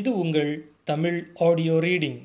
இது உங்கள் Tamil audio reading.